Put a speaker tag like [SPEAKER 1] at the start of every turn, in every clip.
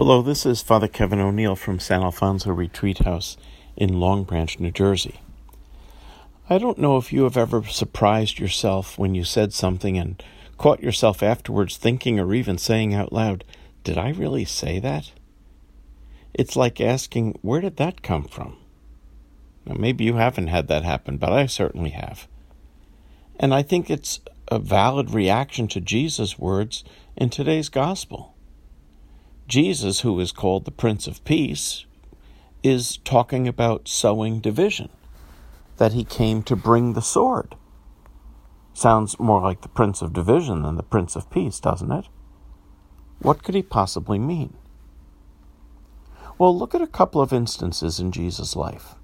[SPEAKER 1] Hello, this is Father Kevin O'Neill from San Alfonso Retreat House in Long Branch, New Jersey. I don't know if you have ever surprised yourself when you said something and caught yourself afterwards thinking or even saying out loud, Did I really say that? It's like asking, Where did that come from? Now, maybe you haven't had that happen, but I certainly have. And I think it's a valid reaction to Jesus' words in today's gospel. Jesus, who is called the Prince of Peace, is talking about sowing division, that he came to bring the sword. Sounds more like the Prince of Division than the Prince of Peace, doesn't it? What could he possibly mean? Well, look at a couple of instances in Jesus' life.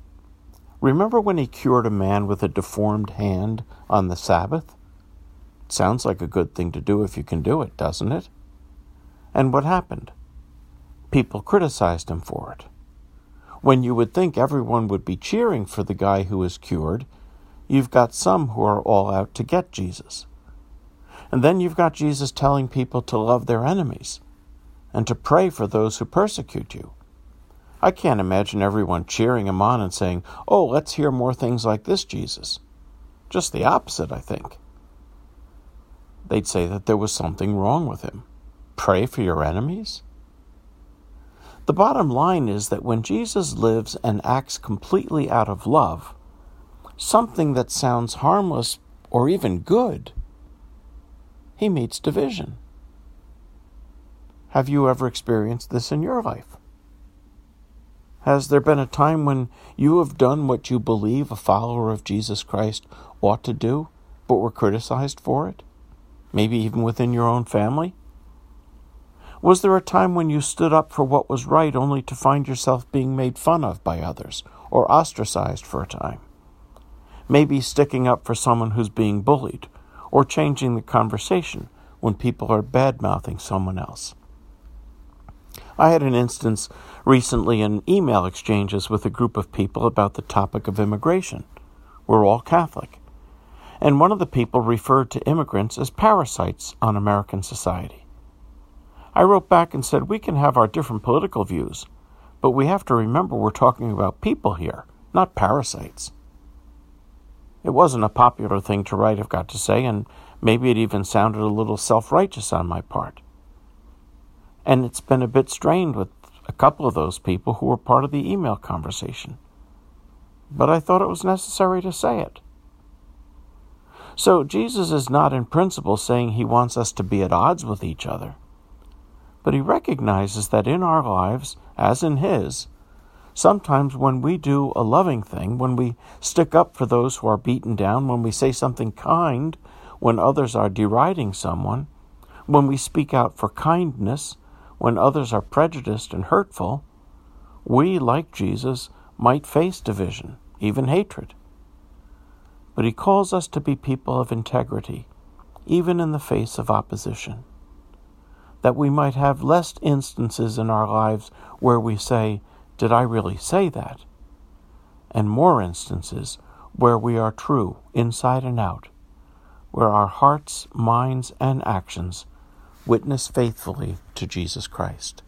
[SPEAKER 1] Remember when he cured a man with a deformed hand on the Sabbath? Sounds like a good thing to do if you can do it, doesn't it? And what happened? People criticized him for it. When you would think everyone would be cheering for the guy who is cured, you've got some who are all out to get Jesus. And then you've got Jesus telling people to love their enemies and to pray for those who persecute you. I can't imagine everyone cheering him on and saying, Oh, let's hear more things like this, Jesus. Just the opposite, I think. They'd say that there was something wrong with him. Pray for your enemies? The bottom line is that when Jesus lives and acts completely out of love, something that sounds harmless or even good, he meets division. Have you ever experienced this in your life? Has there been a time when you have done what you believe a follower of Jesus Christ ought to do, but were criticized for it? Maybe even within your own family? Was there a time when you stood up for what was right only to find yourself being made fun of by others or ostracized for a time? Maybe sticking up for someone who's being bullied or changing the conversation when people are bad mouthing someone else. I had an instance recently in email exchanges with a group of people about the topic of immigration. We're all Catholic. And one of the people referred to immigrants as parasites on American society. I wrote back and said, We can have our different political views, but we have to remember we're talking about people here, not parasites. It wasn't a popular thing to write, I've got to say, and maybe it even sounded a little self righteous on my part. And it's been a bit strained with a couple of those people who were part of the email conversation. But I thought it was necessary to say it. So Jesus is not in principle saying he wants us to be at odds with each other but he recognizes that in our lives, as in his, sometimes when we do a loving thing, when we stick up for those who are beaten down, when we say something kind when others are deriding someone, when we speak out for kindness when others are prejudiced and hurtful, we, like Jesus, might face division, even hatred. But he calls us to be people of integrity, even in the face of opposition that we might have less instances in our lives where we say, Did I really say that? And more instances where we are true inside and out, where our hearts, minds, and actions witness faithfully to Jesus Christ.